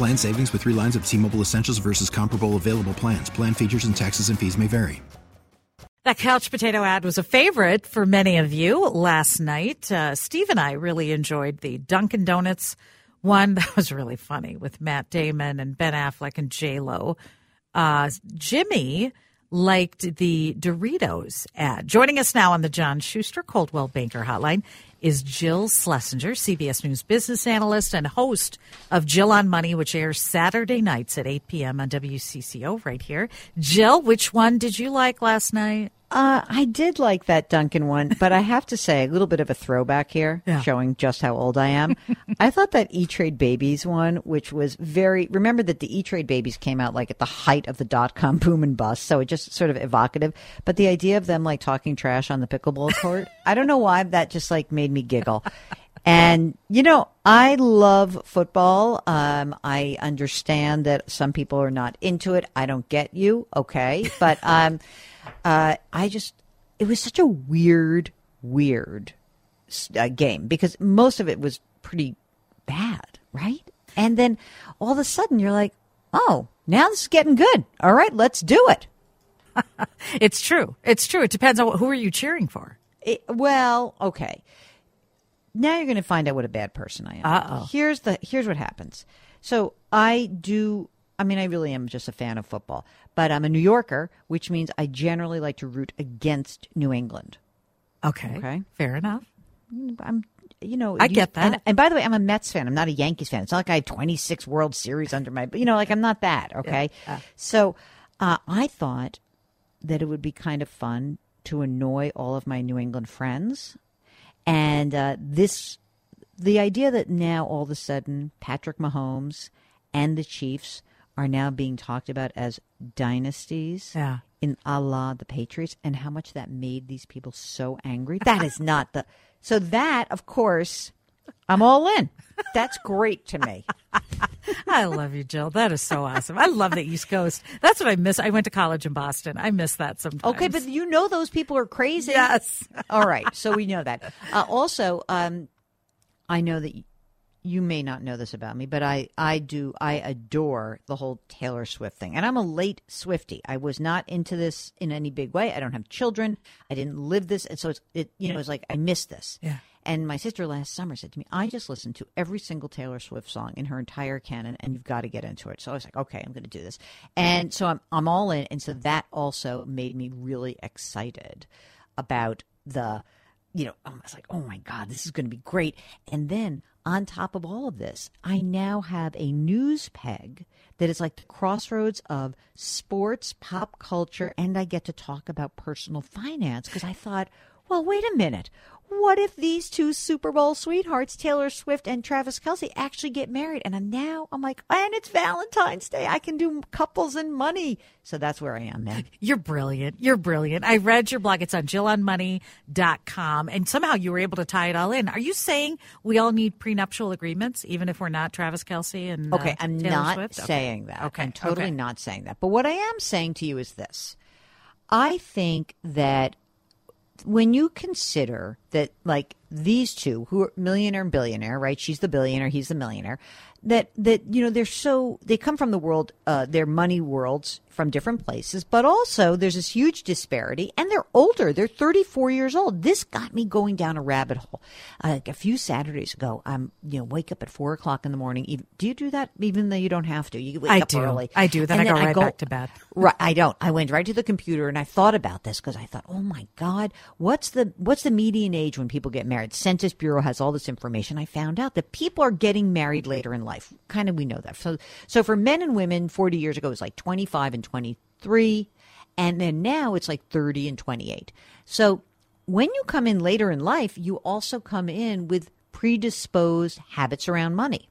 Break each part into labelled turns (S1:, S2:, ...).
S1: Plan savings with three lines of T Mobile Essentials versus comparable available plans. Plan features and taxes and fees may vary.
S2: That couch potato ad was a favorite for many of you last night. Uh, Steve and I really enjoyed the Dunkin' Donuts one. That was really funny with Matt Damon and Ben Affleck and J Lo. Uh, Jimmy liked the Doritos ad. Joining us now on the John Schuster Coldwell Banker Hotline is Jill Schlesinger, CBS News business analyst and host of Jill on Money, which airs Saturday nights at 8 p.m. on WCCO right here. Jill, which one did you like last night?
S3: Uh, I did like that Dunkin' one, but I have to say, a little bit of a throwback here,
S2: Yeah.
S3: showing just how old I am. I thought that E Trade Babies one, which was very, remember that the E Trade Babies came out like at the height of the dot com boom and bust, so it just sort of evocative. But the idea of them like talking trash on the pickleball court, I don't know why that just like made me giggle. And you know, I love football. Um, I understand that some people are not into it. I don't get you, okay? But um, uh, I just it was such a weird, weird uh, game because most of it was pretty bad, right? And then all of a sudden you're like, oh, now this is getting good. All right, let's do it.
S2: It's true. It's true. It depends on what, who are you cheering for.
S3: It, well, okay. Now you're going to find out what a bad person I am.
S2: Uh-oh.
S3: Here's the here's what happens. So I do. I mean, I really am just a fan of football, but I'm a New Yorker, which means I generally like to root against New England.
S2: Okay.
S3: Okay.
S2: Fair enough.
S3: I'm, you know,
S2: I
S3: you-
S2: get that.
S3: And, and by the way, I'm a Mets fan. I'm not a Yankees fan. It's not like I have 26 World Series under my, you know, like I'm not that. Okay. So uh, I thought that it would be kind of fun to annoy all of my New England friends. And uh, this, the idea that now all of a sudden Patrick Mahomes and the Chiefs are now being talked about as dynasties
S2: Yeah.
S3: in Allah the Patriots and how much that made these people so angry. That is not the. So that, of course, I'm all in. That's great to me.
S2: I love you, Jill. That is so awesome. I love the East Coast. That's what I miss. I went to college in Boston. I miss that sometimes.
S3: Okay, but you know those people are crazy.
S2: yes.
S3: All right, so we know that. Uh, also, um, I know that you may not know this about me, but I, I do I adore the whole Taylor Swift thing, and I'm a late Swiftie. I was not into this in any big way. I don't have children. I didn't live this, and so it's it you know it's like I missed this.
S2: Yeah.
S3: And my sister last summer said to me, I just listened to every single Taylor Swift song in her entire canon, and you've got to get into it. So I was like, okay, I'm going to do this. And so I'm, I'm all in. And so that also made me really excited about the, you know, I was like, oh my God, this is going to be great. And then on top of all of this, I now have a news peg that is like the crossroads of sports, pop culture, and I get to talk about personal finance because I thought, well, wait a minute. What if these two Super Bowl sweethearts, Taylor Swift and Travis Kelce, actually get married? And I'm now I'm like, and it's Valentine's Day. I can do couples and money. So that's where I am, man.
S2: You're brilliant. You're brilliant. I read your blog. It's on jillonmoney.com. And somehow you were able to tie it all in. Are you saying we all need prenuptial agreements, even if we're not Travis Kelce and uh,
S3: Okay, I'm
S2: Taylor
S3: not
S2: Swift? Okay.
S3: saying that.
S2: Okay.
S3: I'm totally
S2: okay.
S3: not saying that. But what I am saying to you is this I think that when you consider that like these two who are millionaire and billionaire, right? She's the billionaire, he's the millionaire. That that you know they're so they come from the world, uh, their money worlds from different places, but also there's this huge disparity, and they're older. They're 34 years old. This got me going down a rabbit hole. Uh, like a few Saturdays ago, I'm you know wake up at four o'clock in the morning. Do you do that? Even though you don't have to, you wake
S2: I
S3: up
S2: do.
S3: early.
S2: I do. Then
S3: And
S2: I go right back to bed.
S3: Right, I don't. I went right to the computer and I thought about this because I thought, oh my god, what's the what's the median age when people get married? Census Bureau has all this information. I found out that people are getting married later in life. Kind of, we know that. So, so for men and women, forty years ago it was like twenty five and twenty three, and then now it's like thirty and twenty eight. So when you come in later in life, you also come in with predisposed habits around money.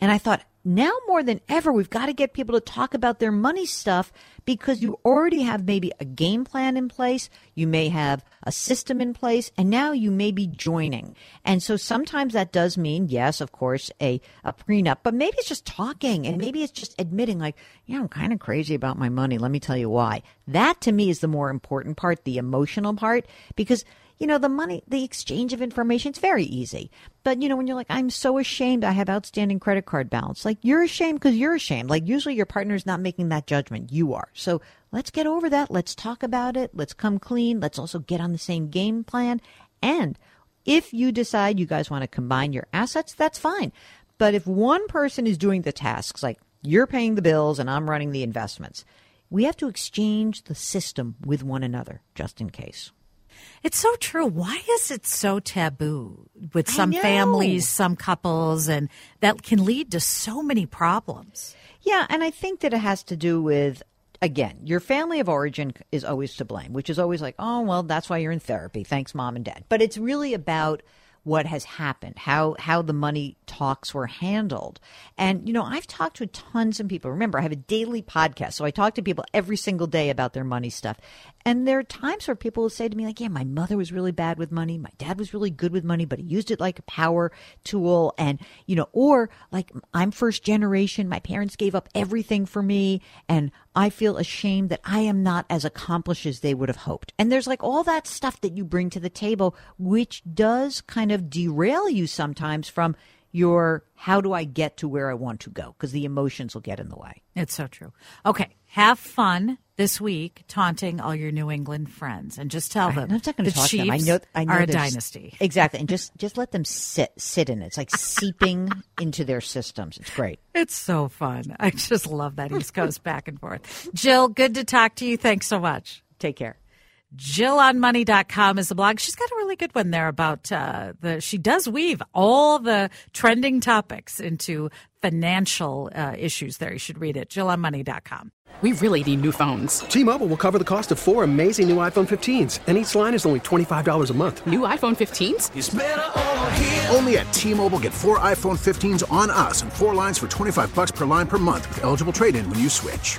S3: And I thought, now more than ever, we've got to get people to talk about their money stuff because you already have maybe a game plan in place. You may have a system in place, and now you may be joining. And so sometimes that does mean, yes, of course, a, a prenup, but maybe it's just talking and maybe it's just admitting, like, yeah, I'm kind of crazy about my money. Let me tell you why. That to me is the more important part, the emotional part, because you know, the money, the exchange of information, it's very easy. But, you know, when you're like, I'm so ashamed I have outstanding credit card balance, like you're ashamed because you're ashamed. Like usually your partner's not making that judgment. You are. So let's get over that. Let's talk about it. Let's come clean. Let's also get on the same game plan. And if you decide you guys want to combine your assets, that's fine. But if one person is doing the tasks, like you're paying the bills and I'm running the investments, we have to exchange the system with one another just in case.
S2: It's so true. Why is it so taboo with some families, some couples, and that can lead to so many problems?
S3: Yeah, and I think that it has to do with again, your family of origin is always to blame, which is always like, "Oh, well, that's why you're in therapy. Thanks mom and dad." But it's really about what has happened, how how the money talks were handled. And you know, I've talked to tons of people. Remember, I have a daily podcast, so I talk to people every single day about their money stuff. And there are times where people will say to me like, "Yeah, my mother was really bad with money. My dad was really good with money, but he used it like a power tool." And you know, or like I'm first generation, my parents gave up everything for me, and I feel ashamed that I am not as accomplished as they would have hoped. And there's like all that stuff that you bring to the table, which does kind of derail you sometimes from your how do I get to where I want to go? Because the emotions will get in the way.
S2: It's so true. Okay, have fun this week taunting all your New England friends, and just tell them
S3: I'm not going to talk to them. I know, I know
S2: are a dynasty.
S3: Exactly. And just, just let them sit, sit in it. It's like seeping into their systems. It's great.
S2: It's so fun. I just love that East Coast back and forth. Jill, good to talk to you. Thanks so much.
S3: Take care.
S2: JillOnMoney.com is the blog. She's got a really good one there about uh, the. She does weave all the trending topics into financial uh, issues. There, you should read it. JillOnMoney.com.
S4: We really need new phones.
S5: T-Mobile will cover the cost of four amazing new iPhone 15s, and each line is only $25 a month.
S4: New iPhone 15s?
S6: Only at T-Mobile get four iPhone 15s on us and four lines for 25 bucks per line per month with eligible trade-in when you switch.